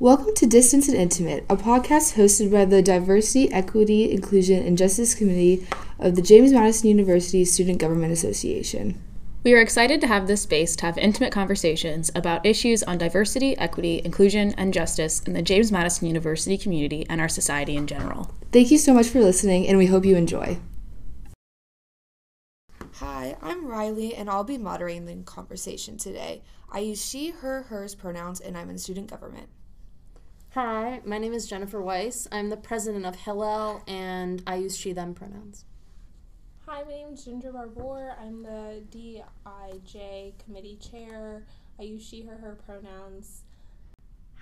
Welcome to Distance and Intimate, a podcast hosted by the Diversity, Equity, Inclusion, and Justice Committee of the James Madison University Student Government Association. We are excited to have this space to have intimate conversations about issues on diversity, equity, inclusion, and justice in the James Madison University community and our society in general. Thank you so much for listening, and we hope you enjoy. Hi, I'm Riley, and I'll be moderating the conversation today. I use she, her, hers pronouns, and I'm in student government. Hi, my name is Jennifer Weiss. I'm the president of Hillel, and I use she, them pronouns. Hi, my name is Ginger Barbour. I'm the DIJ committee chair. I use she, her, her pronouns.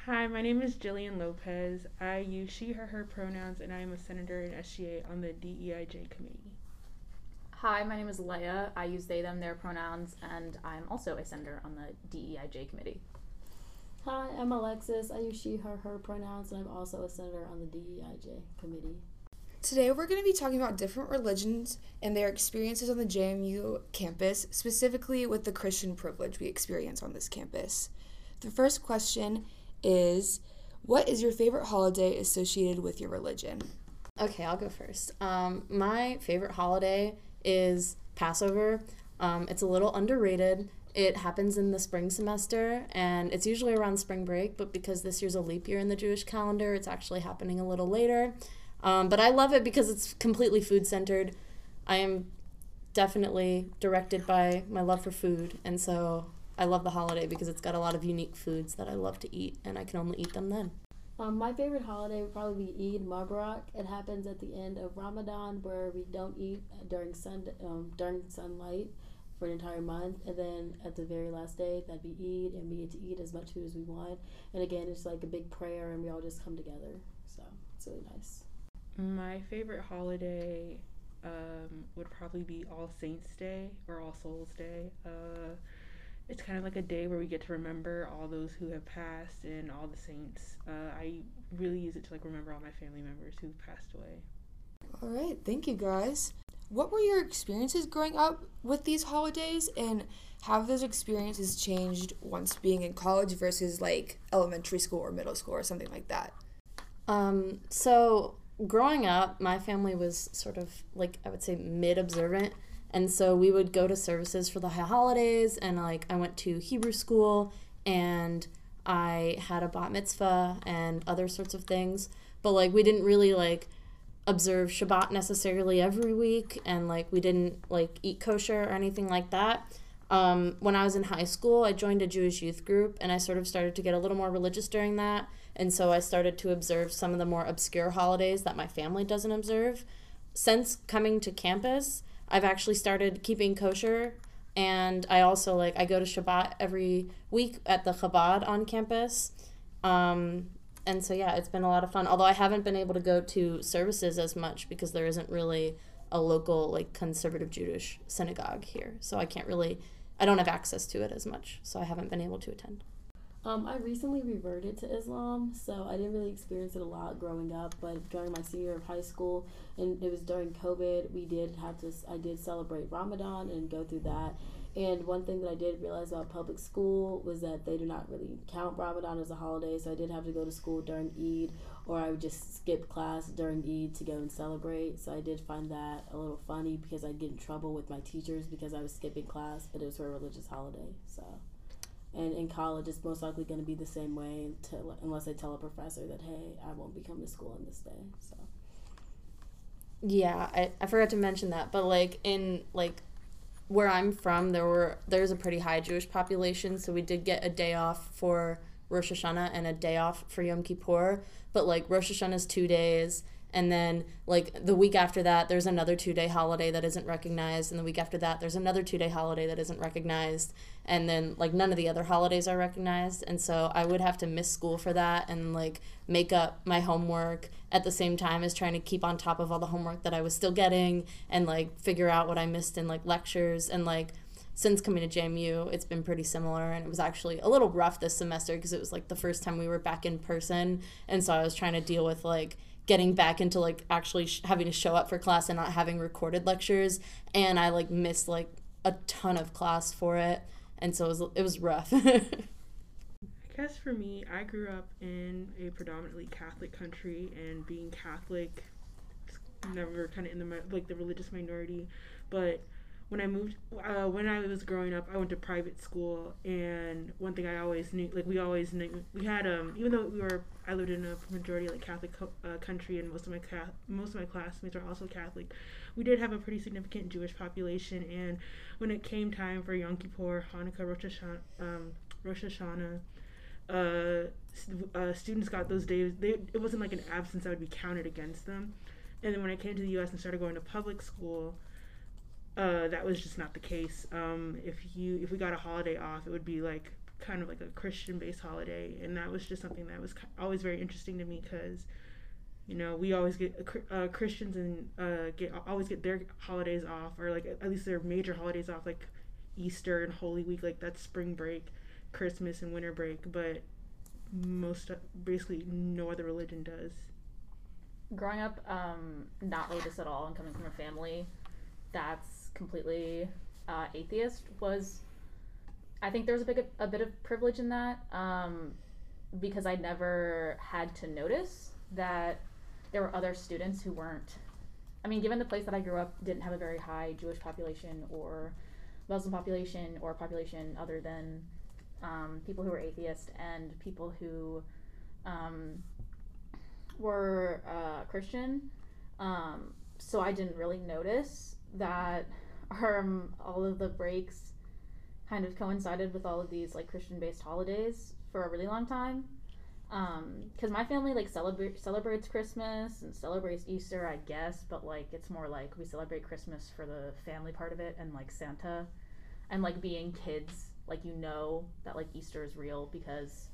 Hi, my name is Jillian Lopez. I use she, her, her pronouns, and I am a senator in SGA on the DEIJ committee. Hi, my name is Leia. I use they, them, their pronouns, and I'm also a senator on the DEIJ committee. Hi, I'm Alexis. I use she, her, her pronouns, and I'm also a senator on the DEIJ committee. Today, we're going to be talking about different religions and their experiences on the JMU campus, specifically with the Christian privilege we experience on this campus. The first question is What is your favorite holiday associated with your religion? Okay, I'll go first. Um, my favorite holiday is Passover. Um, it's a little underrated. It happens in the spring semester and it's usually around spring break, but because this year's a leap year in the Jewish calendar, it's actually happening a little later. Um, but I love it because it's completely food centered. I am definitely directed by my love for food, and so I love the holiday because it's got a lot of unique foods that I love to eat, and I can only eat them then. Um, my favorite holiday would probably be Eid Mubarak. It happens at the end of Ramadan, where we don't eat during sun um, during sunlight for an entire month, and then at the very last day, that'd be Eid, and we get to eat as much food as we want. And again, it's like a big prayer, and we all just come together. So it's really nice. My favorite holiday um, would probably be All Saints Day or All Souls Day. Uh, it's kind of like a day where we get to remember all those who have passed and all the saints. Uh, I really use it to like remember all my family members who've passed away. All right, thank you guys. What were your experiences growing up with these holidays, and have those experiences changed once being in college versus like elementary school or middle school or something like that? Um, so growing up, my family was sort of like I would say mid observant. And so we would go to services for the holidays, and like I went to Hebrew school and I had a bat mitzvah and other sorts of things. But like we didn't really like observe Shabbat necessarily every week, and like we didn't like eat kosher or anything like that. Um, when I was in high school, I joined a Jewish youth group, and I sort of started to get a little more religious during that. And so I started to observe some of the more obscure holidays that my family doesn't observe. Since coming to campus, I've actually started keeping kosher and I also like I go to Shabbat every week at the Chabad on campus. Um, and so yeah, it's been a lot of fun. Although I haven't been able to go to services as much because there isn't really a local like conservative Jewish synagogue here. So I can't really I don't have access to it as much. So I haven't been able to attend. Um, I recently reverted to Islam, so I didn't really experience it a lot growing up. But during my senior year of high school, and it was during COVID, we did have to. I did celebrate Ramadan and go through that. And one thing that I did realize about public school was that they do not really count Ramadan as a holiday. So I did have to go to school during Eid, or I would just skip class during Eid to go and celebrate. So I did find that a little funny because I'd get in trouble with my teachers because I was skipping class, but it was for a religious holiday. So and in college it's most likely going to be the same way unless I tell a professor that hey I won't be coming to school on this day so yeah I, I forgot to mention that but like in like where I'm from there were there's a pretty high Jewish population so we did get a day off for Rosh Hashanah and a day off for Yom Kippur. But like Rosh Hashanah is two days and then like the week after that there's another two day holiday that isn't recognized and the week after that there's another two day holiday that isn't recognized and then like none of the other holidays are recognized and so i would have to miss school for that and like make up my homework at the same time as trying to keep on top of all the homework that i was still getting and like figure out what i missed in like lectures and like since coming to JMU, it's been pretty similar. And it was actually a little rough this semester because it was like the first time we were back in person. And so I was trying to deal with like getting back into like actually sh- having to show up for class and not having recorded lectures and i like missed like a ton of class for it and so it was, it was rough i guess for me, I grew up in a predominantly Catholic country, and being Catholic, never kind of in the like the religious minority. But when I moved, uh, when I was growing up, I went to private school, and one thing I always knew, like we always knew, we had um, even though we were, I lived in a majority like Catholic co- uh, country, and most of my ca- most of my classmates are also Catholic. We did have a pretty significant Jewish population, and when it came time for Yom Kippur, Hanukkah, Rosh Hashanah, um, Rosh Hashanah, uh, uh, students got those days. They, it wasn't like an absence that would be counted against them. And then when I came to the U.S. and started going to public school, uh, that was just not the case. Um, if you if we got a holiday off, it would be like kind of like a Christian-based holiday, and that was just something that was always very interesting to me because, you know, we always get uh, uh, Christians and uh, get always get their holidays off, or like at least their major holidays off, like Easter and Holy Week, like that's spring break, Christmas and winter break, but most basically no other religion does. growing up um, not religious at all and coming from a family that's completely uh, atheist was i think there's a big a bit of privilege in that um, because i never had to notice that there were other students who weren't i mean given the place that i grew up didn't have a very high jewish population or muslim population or population other than um, people who were atheist and people who um, were uh, Christian, um, so I didn't really notice that um, all of the breaks kind of coincided with all of these like Christian-based holidays for a really long time. Because my family like celebrate celebrates Christmas and celebrates Easter, I guess, but like it's more like we celebrate Christmas for the family part of it and like Santa, and like being kids, like you know that like Easter is real because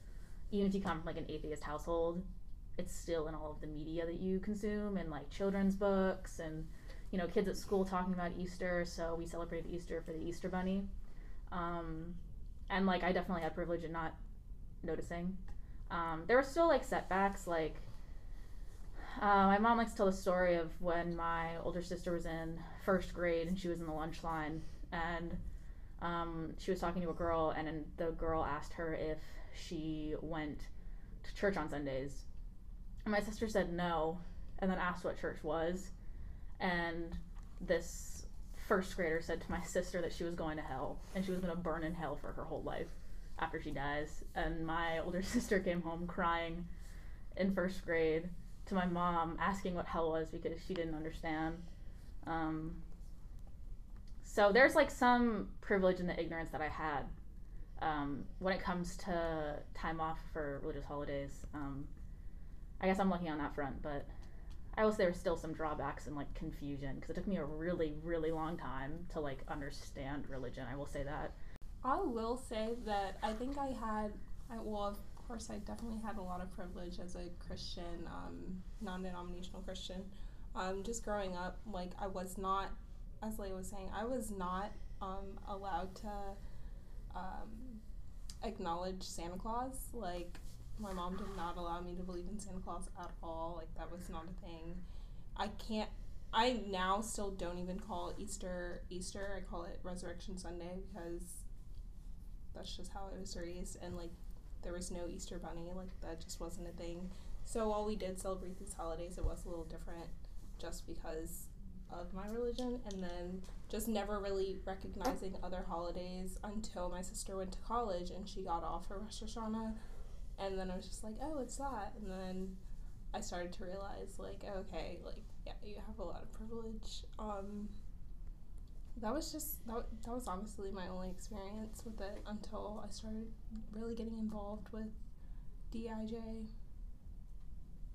even if you come from like an atheist household, it's still in all of the media that you consume and like children's books and you know kids at school talking about easter so we celebrated easter for the easter bunny. Um, and like i definitely had privilege in not noticing. Um, there were still like setbacks like uh, my mom likes to tell the story of when my older sister was in first grade and she was in the lunch line. And um, she was talking to a girl and the girl asked her if she went to church on sundays. And my sister said no, and then asked what church was. And this first grader said to my sister that she was going to hell and she was going to burn in hell for her whole life after she dies. And my older sister came home crying in first grade to my mom asking what hell was because she didn't understand. Um, so there's like some privilege in the ignorance that I had um, when it comes to time off for religious holidays. Um, I guess I'm lucky on that front, but I will say there's still some drawbacks and like confusion because it took me a really, really long time to like understand religion. I will say that. I will say that I think I had, I, well, of course, I definitely had a lot of privilege as a Christian, um, non denominational Christian. Um, just growing up, like, I was not, as Leigh was saying, I was not um, allowed to um, acknowledge Santa Claus. Like, my mom did not allow me to believe in Santa Claus at all. Like, that was not a thing. I can't, I now still don't even call Easter Easter. I call it Resurrection Sunday because that's just how I was raised and like there was no Easter bunny like that just wasn't a thing so while we did celebrate these holidays it was a little different just because of my religion and then just never really recognizing other holidays until my sister went to college and she got off her Rosh Hashanah and then I was just like oh it's that and then I started to realize like okay like yeah you have a lot of privilege um that was just that, that was honestly my only experience with it until I started really getting involved with DIJ.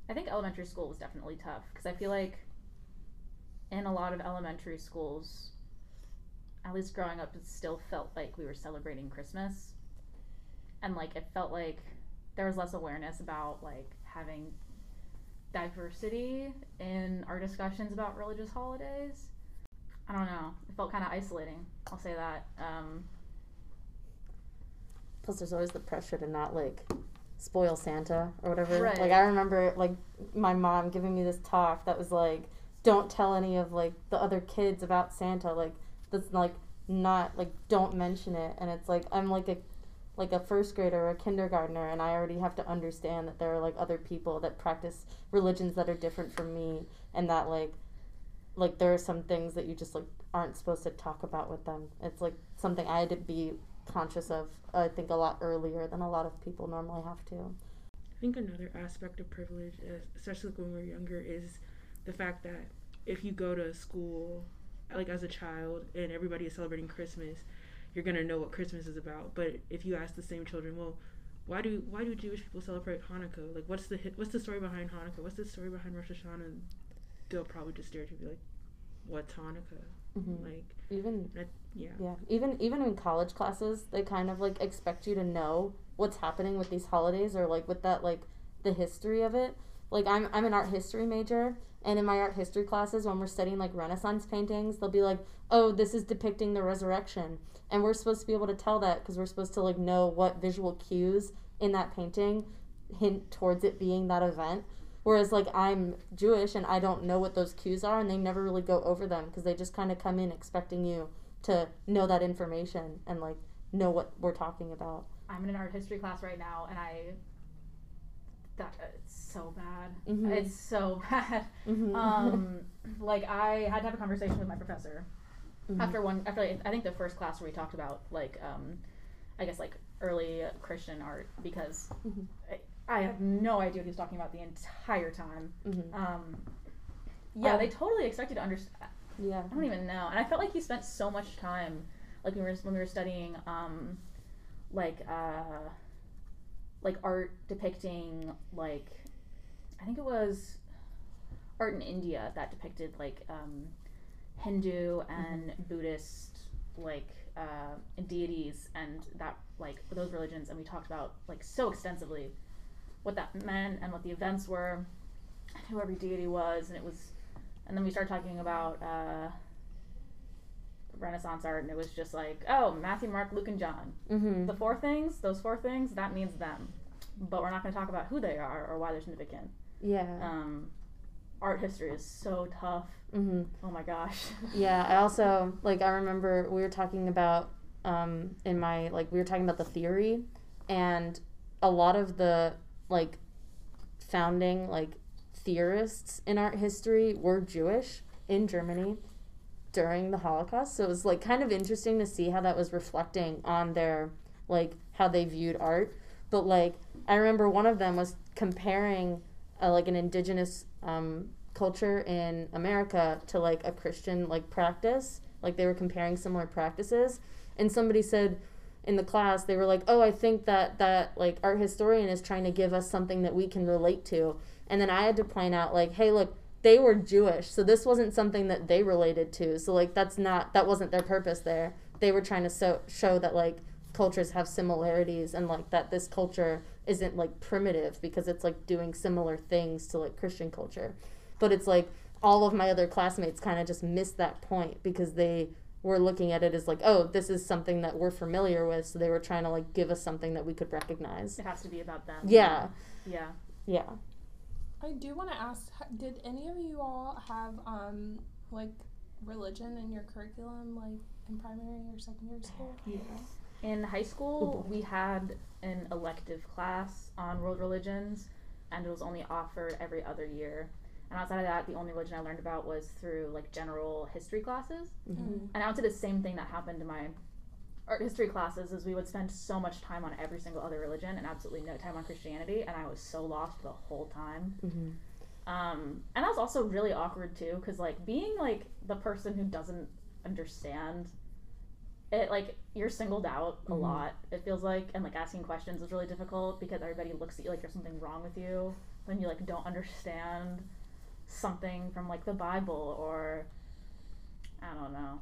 I think elementary school was definitely tough because I feel like in a lot of elementary schools, at least growing up, it still felt like we were celebrating Christmas. And like it felt like there was less awareness about like having diversity in our discussions about religious holidays. I don't know. It felt kind of isolating. I'll say that. Um, Plus, there's always the pressure to not like spoil Santa or whatever. Right. Like I remember like my mom giving me this talk that was like, "Don't tell any of like the other kids about Santa. Like that's like not like don't mention it." And it's like I'm like a like a first grader or a kindergartner and I already have to understand that there are like other people that practice religions that are different from me and that like like there are some things that you just like aren't supposed to talk about with them. It's like something I had to be conscious of I think a lot earlier than a lot of people normally have to. I think another aspect of privilege, es- especially when we're younger, is the fact that if you go to school, like as a child, and everybody is celebrating Christmas, you're gonna know what Christmas is about. But if you ask the same children, well, why do why do Jewish people celebrate Hanukkah? Like, what's the what's the story behind Hanukkah? What's the story behind Rosh Hashanah? They'll probably just stare at you and be like, "What's Hanukkah?" Mm-hmm. Like, Even that, yeah. Yeah, even even in college classes, they kind of like expect you to know what's happening with these holidays or like with that like the history of it. Like I'm I'm an art history major, and in my art history classes, when we're studying like Renaissance paintings, they'll be like, "Oh, this is depicting the resurrection," and we're supposed to be able to tell that because we're supposed to like know what visual cues in that painting hint towards it being that event. Whereas like I'm Jewish and I don't know what those cues are, and they never really go over them because they just kind of come in expecting you to know that information and like know what we're talking about. I'm in an art history class right now, and I that it's so bad. Mhm. It's so bad. Mhm. Um, like I had to have a conversation with my professor Mhm. after one after like, I think the first class where we talked about like um, I guess like early Christian art because Mhm. I, I have no idea what he was talking about the entire time. Mhm. Um, yeah, Um, they totally expect you to understand. Yeah. I don't even know. And I felt like he spent so much time, like when we were when we were studying, um, like uh, like art depicting like, I think it was art in India that depicted like um, Hindu and Buddhist like uh, deities and that like those religions, and we talked about like so extensively what that meant and what the events were, and who every deity was, and it was and then we started talking about uh, Renaissance art, and it was just like, oh, Matthew, Mark, Luke, and John. Mm-hmm. The four things, those four things, that means them. But we're not going to talk about who they are or why they're significant. Yeah. Um, art history is so tough. Mm-hmm. Oh my gosh. Yeah, I also like I remember we were talking about um in my like we were talking about the theory and a lot of the like founding like theorists in art history were Jewish in Germany during the Holocaust. So it was like kind of interesting to see how that was reflecting on their like how they viewed art. But like I remember one of them was comparing uh, like an indigenous um, culture in America to like a Christian like practice. Like they were comparing similar practices, and somebody said in the class they were like, "Oh, I think that that like art historian is trying to give us something that we can relate to." And then I had to point out like, "Hey, look, they were Jewish, so this wasn't something that they related to. So like that's not that wasn't their purpose there. They were trying to so, show that like cultures have similarities and like that this culture isn't like primitive because it's like doing similar things to like Christian culture. But it's like all of my other classmates kind of just missed that point because they were looking at it as like, oh, this is something that we're familiar with, so they were trying to like give us something that we could recognize. It has to be about them. Yeah. Yeah. Yeah. I do want to ask did any of you all have um like religion in your curriculum like in primary or secondary school? In high school, we had an elective class on world religions, and it was only offered every other year. And outside of that, the only religion I learned about was through like general history classes. Mhm. And I would say the same thing that happened in my art history classes is we would spend so much time on every single other religion and absolutely no time on Christianity, and I was so lost the whole time. Mm-hmm. Um, and that was also really awkward too, because like being like the person who doesn't understand it, like you're singled out a Mhm. lot. It feels like, and like asking questions is really difficult because everybody looks at you like there's something wrong with you when you like don't understand something from like the Bible or I don't know.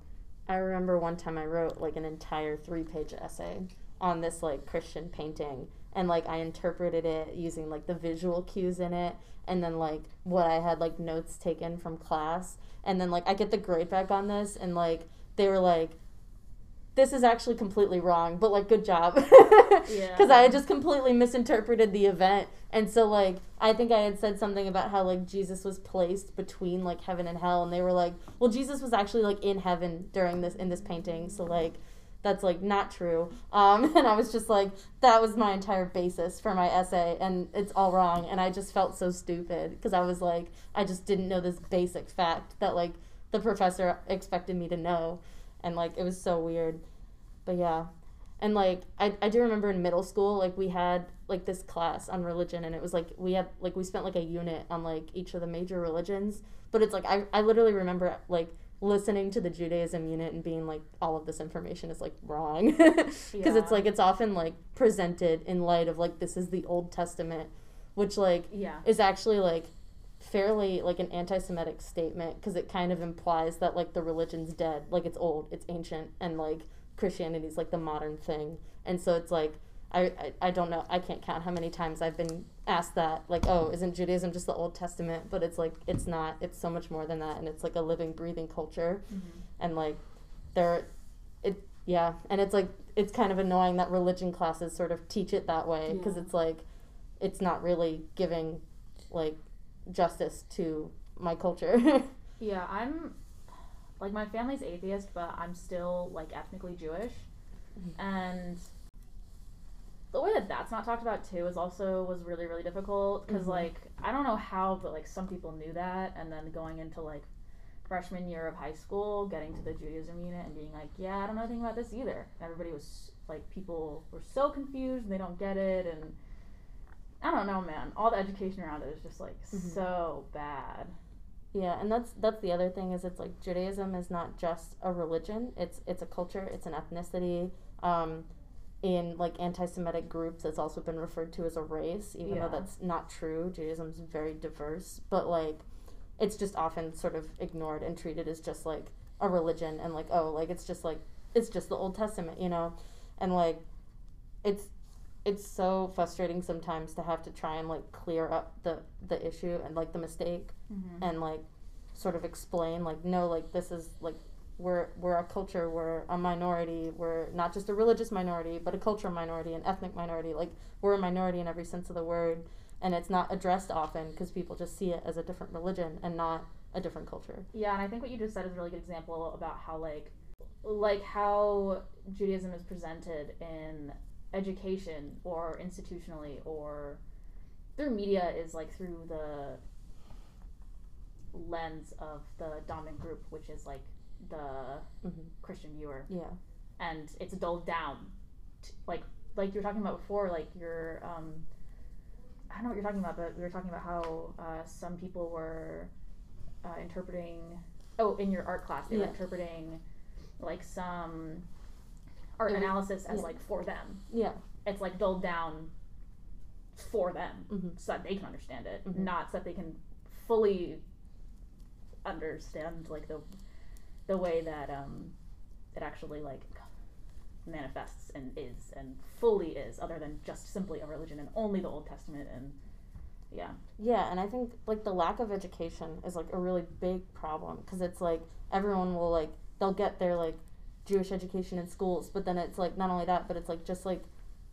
I remember one time I wrote like an entire three page essay on this like Christian painting. And like I interpreted it using like the visual cues in it and then like what I had like notes taken from class. And then like I get the grade back on this and like they were like this is actually completely wrong but like good job Yeah. because I had just completely misinterpreted the event and so like I think I had said something about how like Jesus was placed between like heaven and hell and they were like well Jesus was actually like in heaven during this in this painting so like that's like not true. Um, and I was just like, that was my entire basis for my essay, and it's all wrong. And I just felt so stupid because I was like, I just didn't know this basic fact that like the professor expected me to know, and like it was so weird. But yeah, and like I, I do remember in middle school like we had like this class on religion and it was like we had like we spent like a unit on like each of the major religions but it's like i, I literally remember like listening to the judaism unit and being like all of this information is like wrong because Yeah. it's like it's often like presented in light of like this is the old testament which like Yeah. is actually like fairly like an anti-semitic statement because it kind of implies that like the religion's dead. Like it's old it's ancient and like christianity's like the modern thing. And so it's like I, I, I don't know i can't count how many times i've been asked that like oh isn't judaism just the old testament? But it's like it's not it's so much more than that and it's like a living breathing culture. Mm-hmm. And like there it yeah and it's like it's kind of annoying that religion classes sort of teach it that way because Yeah. it's like it's not really giving like justice to my culture Yeah, I'm like my family's atheist, but I'm still like ethnically Jewish, and the way that that's not talked about too is also was really really difficult because Mhm. like I don't know how, but like some people knew that, and then going into like freshman year of high school, getting to the Judaism unit and being like, yeah, I don't know anything about this either. And everybody was like, people were so confused and they don't get it, and I don't know, man. All the education around it is just like Mhm. so bad. yeah and that's that's the other thing is it's like judaism is not just a religion it's it's a culture it's an ethnicity um in like anti-semitic groups it's also been referred to as a race even Yeah. though that's not true judaism is very diverse but like it's just often sort of ignored and treated as just like a religion and like oh like it's just like it's just the old testament you know and like it's it's so frustrating sometimes to have to try and like clear up the the issue and like the mistake Mm-hmm. and like sort of explain like no like this is like we're we're a culture we're a minority we're not just a religious minority but a cultural minority an ethnic minority like we're a minority in every sense of the word and it's not addressed often because people just see it as a different religion and not a different culture Yeah, and I think what you just said is a really good example about how like like how Judaism is presented in education or institutionally or through media is like through the lens of the dominant group, which is like the Mhm. Christian viewer, yeah and it's dulled down, t- like like you were talking about before, like your um, I don't know what you're talking about, but we were talking about how uh, some people were uh, interpreting. Oh, in your art class, they were interpreting like some art was- analysis as yeah. like for them. yeah It's like dulled down for them, Mhm. so that they can understand it, Mhm. not so that they can fully understand like the the way that um it actually like manifests and is and fully is other than just simply a religion and only the old testament and yeah Yeah, and I think like the lack of education is like a really big problem because it's like everyone will like they'll get their like Jewish education in schools, but then it's like not only that, but it's like just like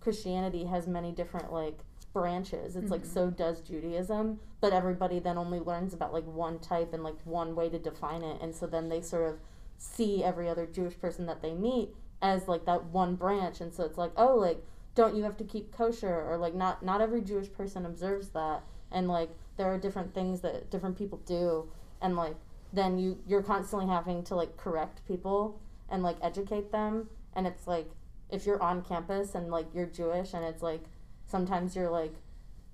Christianity has many different like branches. It's like Mhm. so does Judaism, but everybody then only learns about like one type and like one way to define it, and so then they sort of see every other Jewish person that they meet as like that one branch, and so it's like oh like don't you have to keep kosher or like not not every Jewish person observes that and like there are different things that different people do and like then you you're constantly having to like correct people and like educate them. And it's like if you're on campus and like you're Jewish and it's like sometimes you're like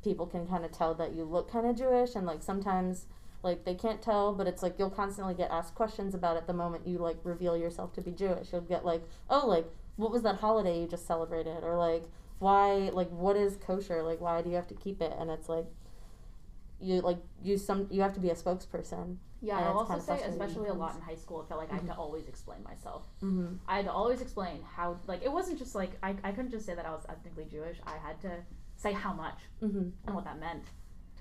people can kind of tell that you look kind of Jewish and like sometimes like they can't tell but it's like you'll constantly get asked questions about it the moment you like reveal yourself to be Jewish. You'll get like oh like what was that holiday you just celebrated? or like why like what is kosher? Like why do you have to keep it? and it's like you like you some you have to be a spokesperson yeah i'll it's also kinda say especially a lot in high school it felt like i had to always explain myself mm-hmm. i had to always explain how like it wasn't just like i, I couldn't just say that i was ethnically jewish i had to say how much Mm-hmm. and what that meant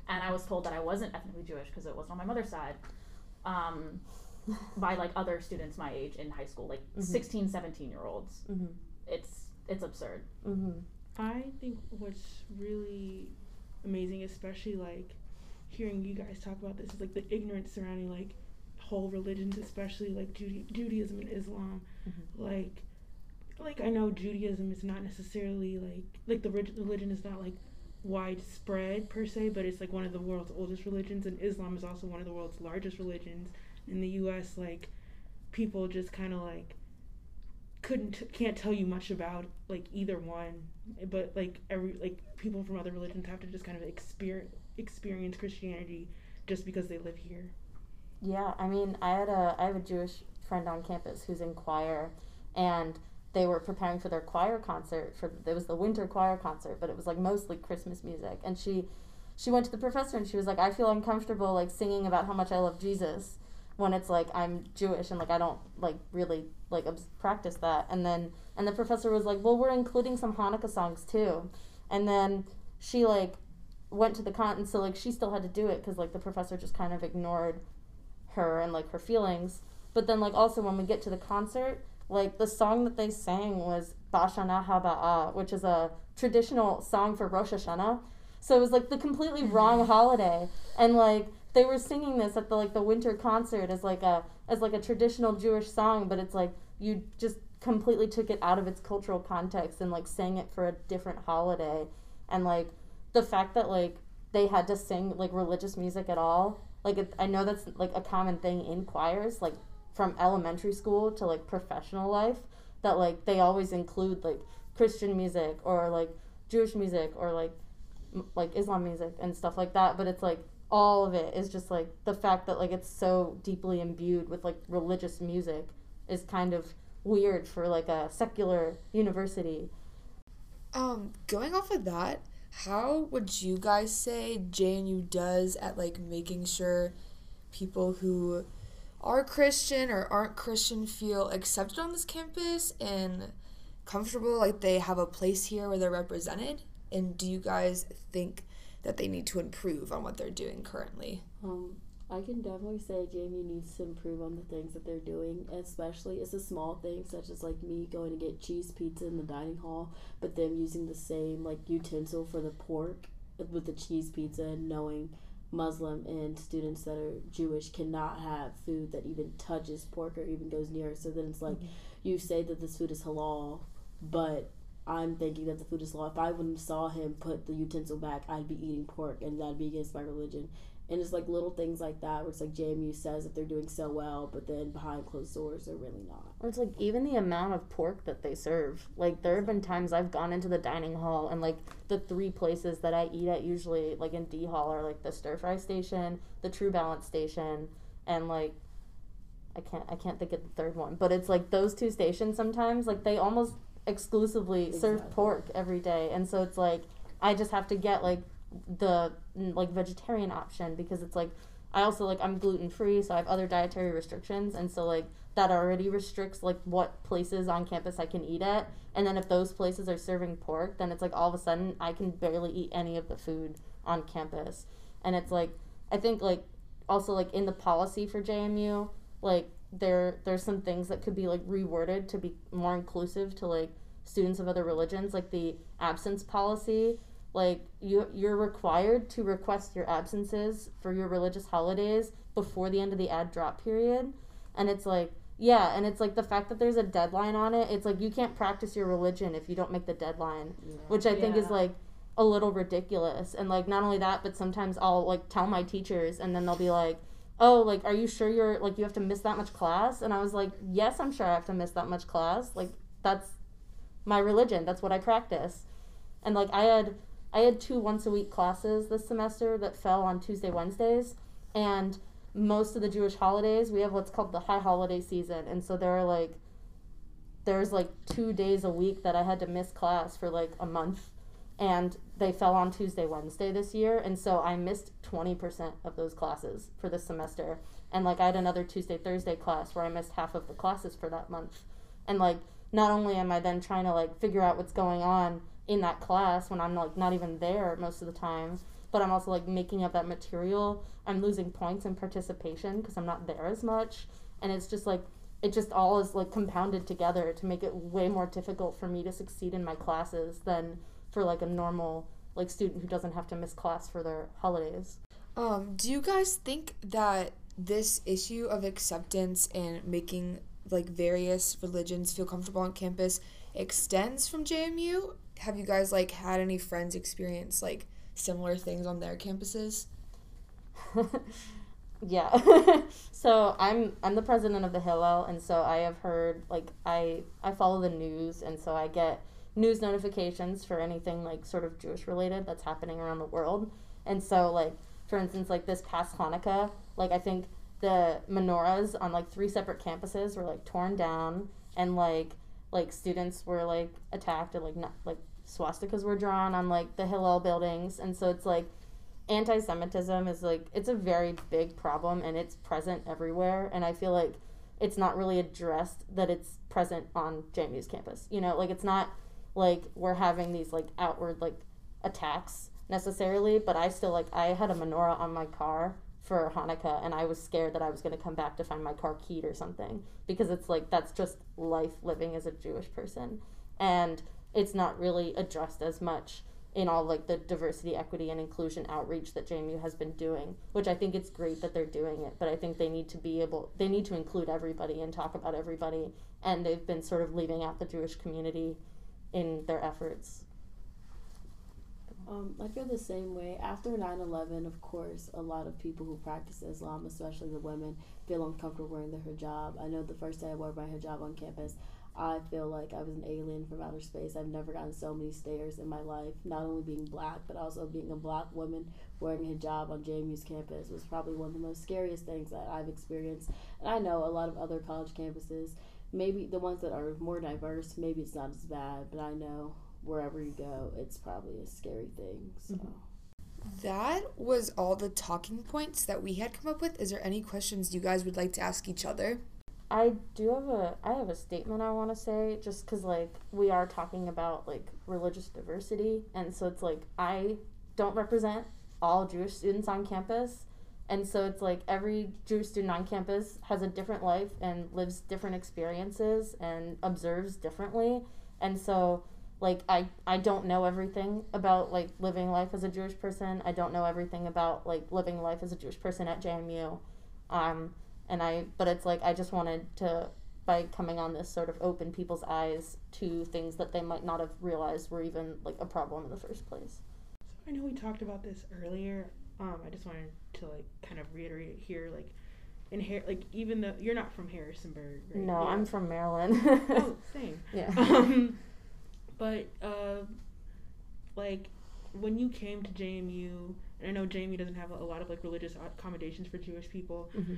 and i was told that i wasn't ethnically jewish because it wasn't on my mother's side um, by like other students my age in high school like Mhm. 16 17 year olds Mm-hmm. it's it's absurd Mm-hmm. I think what's really amazing, especially like hearing you guys talk about this, is like the ignorance surrounding like whole religions, especially like Juda- Judaism and Islam. Mhm. Like, like I know Judaism is not necessarily like like the religion is not like widespread per se, but it's like one of the world's oldest religions, and Islam is also one of the world's largest religions. In the U.S., like people just kind of like couldn't can't tell you much about like either one, but like every like people from other religions have to just kind of experience experience Christianity just because they live here. Yeah, I mean, I had a I have a Jewish friend on campus who's in choir, and they were preparing for their choir concert. For it was the winter choir concert, but it was like mostly Christmas music. And she, she went to the professor and she was like, "I feel uncomfortable like singing about how much I love Jesus, when it's like I'm Jewish and like I don't like really like practice that." And then and the professor was like, "Well, we're including some Hanukkah songs too," and then she like went to the con and so like she still had to do it because like the professor just kind of ignored her and like her feelings. But then like also when we get to the concert, like the song that they sang was Bashana Haba'a, which is a traditional song for Rosh Hashanah. So it was like the completely wrong holiday. And like they were singing this at the like the winter concert as like a as like a traditional Jewish song, but it's like you just completely took it out of its cultural context and like sang it for a different holiday. And like the fact that like they had to sing like religious music at all like it, i know that's like a common thing in choirs like from elementary school to like professional life that like they always include like christian music or like jewish music or like m- like islam music and stuff like that but it's like all of it is just like the fact that like it's so deeply imbued with like religious music is kind of weird for like a secular university. Um, going off of that, how would you guys say JMU does at like making sure people who are Christian or aren't Christian feel accepted on this campus and comfortable, like they have a place here where they're represented? And do you guys think that they need to improve on what they're doing currently? Um, I can definitely say JMU needs to improve on the things that they're doing, especially it's a small thing such as like me going to get cheese pizza in the dining hall, but them using the same like utensil for the pork with the cheese pizza and knowing Muslim and students that are Jewish cannot have food that even touches pork or even goes near it. So then it's like mm-hmm. you say that this food is halal, but I'm thinking that the food is halal. If I wouldn't saw him put the utensil back, I'd be eating pork and that'd be against my religion. And it's like little things like that where it's like JMU says that they're doing so well, but then behind closed doors they're really not. Or it's like even the amount of pork that they serve. Like there have been times I've gone into the dining hall and like the three places that I eat at usually like in D Hall are like the stir fry station, the True Balance station, and like I can't I can't think of the third one. But it's like those two stations sometimes like they almost exclusively serve pork every day. And so it's like I just have to get like the like vegetarian option because it's like I also like I'm gluten free, so I have other dietary restrictions, and so like that already restricts like what places on campus I can eat at. And then if those places are serving pork, then it's like all of a sudden I can barely eat any of the food on campus. And it's like I think like also like in the policy for JMU, like there there's some things that could be like reworded to be more inclusive to like students of other religions, like the absence policy like you you're required to request your absences for your religious holidays before the end of the ad drop period. And it's like yeah and it's like the fact that there's a deadline on it it's like you can't practice your religion if you don't make the deadline which i think is like a little ridiculous. And like not only that but sometimes i'll like tell my teachers and then they'll be like oh like are you sure you're like you have to miss that much class? And i was like yes i'm sure i have to miss that much class. Like that's my religion. That's what i practice. And like i had I had two once a week classes this semester that fell on Tuesday, Wednesdays, and most of the Jewish holidays we have what's called the high holiday season, and so there are like there's like two days a week that I had to miss class for like a month, and they fell on Tuesday, Wednesday this year, and so I missed twenty percent of those classes for this semester, and like I had another Tuesday, Thursday class where I missed half of the classes for that month, and like not only am I then trying to like figure out what's going on in that class when I'm like not even there most of the time, but I'm also like making up that material. I'm losing points in participation because I'm not there as much, and it's just like it just all is like compounded together to make it way more difficult for me to succeed in my classes than for like a normal like student who doesn't have to miss class for their holidays. Um, do you guys think that this issue of acceptance and making like various religions feel comfortable on campus extends from JMU. Have you guys like had any friends experience like similar things on their campuses? yeah. so I'm I'm the president of the Hillel, and so I have heard like I I follow the news, and so I get news notifications for anything like sort of Jewish related that's happening around the world. And so like for instance, like this past Hanukkah, like I think the menorahs on like three separate campuses were like torn down, and like like students were like attacked and like not like swastikas were drawn on like the Hillel buildings, and so it's like anti-Semitism is like it's a very big problem and it's present everywhere, and I feel like it's not really addressed that it's present on JMU's campus. You know, like it's not like we're having these like outward like attacks necessarily, but I still like I had a menorah on my car for Hanukkah and I was scared that I was going to come back to find my car keyed or something because it's like that's just life living as a Jewish person and it's not really addressed as much in all like the diversity, equity and inclusion outreach that JMU has been doing, which I think it's great that they're doing it, but I think they need to be able they need to include everybody and talk about everybody and they've been sort of leaving out the Jewish community in their efforts. Um, I feel the same way. After 9 11, of course, a lot of people who practice Islam, especially the women, feel uncomfortable wearing the hijab. I know the first day I wore my hijab on campus, I feel like I was an alien from outer space. I've never gotten so many stares in my life, not only being black, but also being a black woman wearing a hijab on JMU's campus was probably one of the most scariest things that I've experienced. And I know a lot of other college campuses, maybe the ones that are more diverse, maybe it's not as bad, but I know wherever you go, it's probably a scary thing. So. Mm-hmm. That was all the talking points that we had come up with. Is there any questions you guys would like to ask each other? I do have a I have a statement I want to say just cuz like we are talking about like religious diversity and so it's like I don't represent all Jewish students on campus and so it's like every Jewish student on campus has a different life and lives different experiences and observes differently and so like I I don't know everything about like living life as a Jewish person. I don't know everything about like living life as a Jewish person at JMU. Um and I but it's like I just wanted to by coming on this sort of open people's eyes to things that they might not have realized were even like a problem in the first place. So I know we talked about this earlier. Um, I just wanted to like kind of reiterate it here, like in Har- like even though you're not from Harrisonburg, right? No, Yeah. I'm from Maryland. oh, same. yeah. Um, but uh, like when you came to JMU, and I know JMU doesn't have a, a lot of like religious accommodations for Jewish people. Mhm.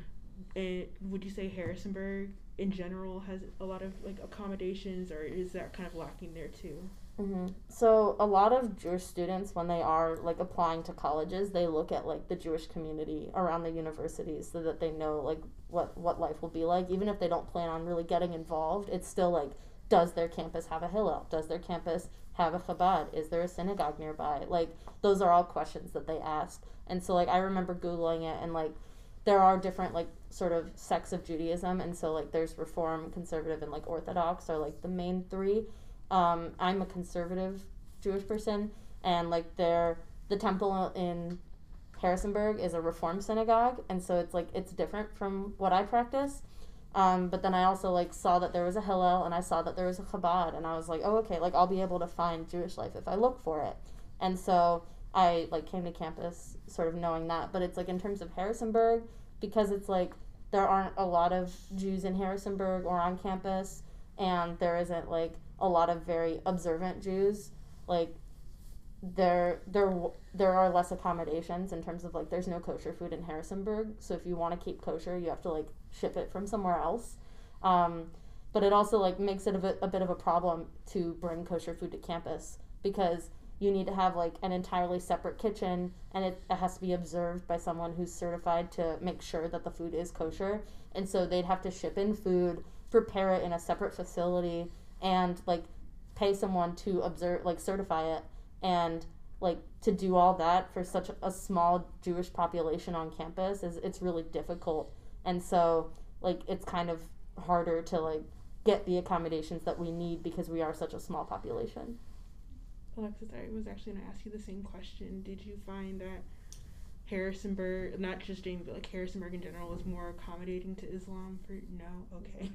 It, would you say Harrisonburg in general has a lot of like accommodations, or is that kind of lacking there too? hmm So a lot of Jewish students, when they are like applying to colleges, they look at like the Jewish community around the universities so that they know like what what life will be like. Even if they don't plan on really getting involved, it's still like, does their campus have a Hillel? Does their campus have a Chabad? Is there a synagogue nearby? Like those are all questions that they ask. And so like I remember googling it and like there are different like sort of sects of Judaism, and so like there's Reform, Conservative, and like Orthodox are like the main three. Um, I'm a conservative Jewish person, and like there, the temple in Harrisonburg is a Reform synagogue, and so it's like it's different from what I practice. Um, but then I also like saw that there was a Hillel, and I saw that there was a Chabad, and I was like, oh okay, like I'll be able to find Jewish life if I look for it. And so I like came to campus sort of knowing that. But it's like in terms of Harrisonburg, because it's like there aren't a lot of Jews in Harrisonburg or on campus, and there isn't like a lot of very observant Jews. Like there, there, there are less accommodations in terms of like there's no kosher food in Harrisonburg. So if you want to keep kosher, you have to like ship it from somewhere else. Um, but it also like makes it a bit, a bit of a problem to bring kosher food to campus because you need to have like an entirely separate kitchen and it, it has to be observed by someone who's certified to make sure that the food is kosher and so they'd have to ship in food prepare it in a separate facility and like pay someone to observe like certify it and like to do all that for such a small jewish population on campus is it's really difficult and so like it's kind of harder to like get the accommodations that we need because we are such a small population Alexis, I was actually going to ask you the same question. Did you find that Harrisonburg, not just JMU, but like Harrisonburg in general, was more accommodating to Islam? For no, okay.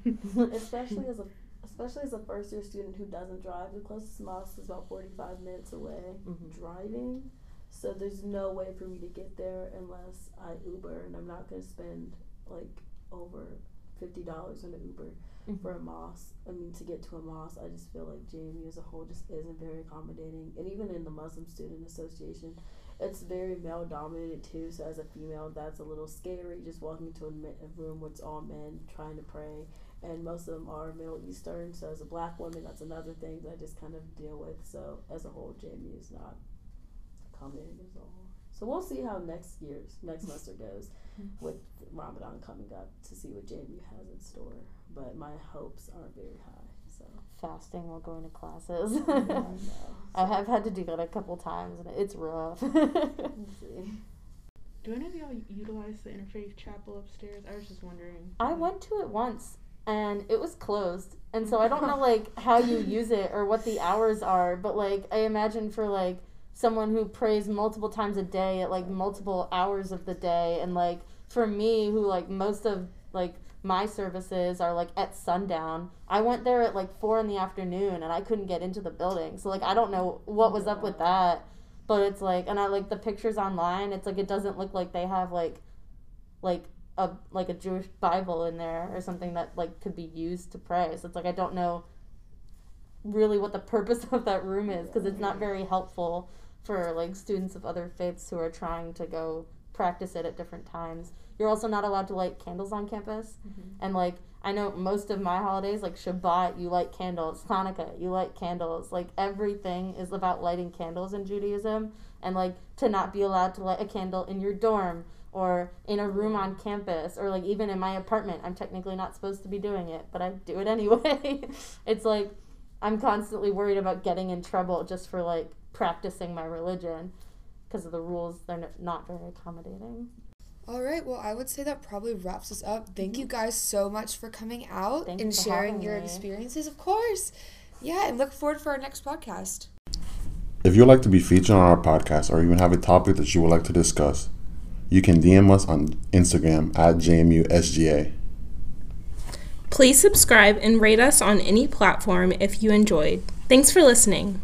especially as a especially as a first year student who doesn't drive, the closest mosque is about 45 minutes away Mhm. driving. So there's no way for me to get there unless I Uber, and I'm not going to spend like over $50 on an Uber Mhm. for a mosque. I mean, to get to a mosque, I just feel like JMU as a whole just isn't very accommodating. And even in the Muslim Student Association, it's very male dominated too. So as a female, that's a little scary. Just walking into a room where it's all men trying to pray, and most of them are Middle Eastern. So as a black woman, that's another thing that I just kind of deal with. So as a whole, JMU is not accommodating as a whole. So we'll see how next year's next semester goes with Ramadan coming up to see what JMU has in store. But my hopes aren't very high. So Fasting while going to classes. I know. I have had to do that a couple times, and it's rough. We'll see. Do any of y'all utilize the interfaith chapel upstairs? I was just wondering. I went to it once and it was closed. And so I don't know like how you use it or what the hours are, but like I imagine for like someone who prays multiple times a day at like multiple hours of the day and like for me who like most of like my services are like at sundown. I went there at like 4 in the afternoon and I couldn't get into the building. So like I don't know what was up with that. But it's like and I like the pictures online, it's like it doesn't look like they have like like a like a Jewish Bible in there or something that like could be used to pray. So it's like I don't know really what the purpose of that room is because it's not very helpful for like students of other faiths who are trying to go practice it at different times. You're also not allowed to light candles on campus. Mm-hmm. And like I know most of my holidays like Shabbat you light candles, Hanukkah you light candles. Like everything is about lighting candles in Judaism and like to not be allowed to light a candle in your dorm or in a room on campus or like even in my apartment. I'm technically not supposed to be doing it, but I do it anyway. it's like I'm constantly worried about getting in trouble just for like practicing my religion because of the rules. They're not very accommodating. All right, well, I would say that probably wraps us up. Thank you mm-hmm. guys so much for coming out Thank and you sharing your me. experiences, of course. Yeah, and look forward for our next podcast. If you'd like to be featured on our podcast or even have a topic that you would like to discuss, you can DM us on Instagram at JMUSGA. Please subscribe and rate us on any platform if you enjoyed. Thanks for listening.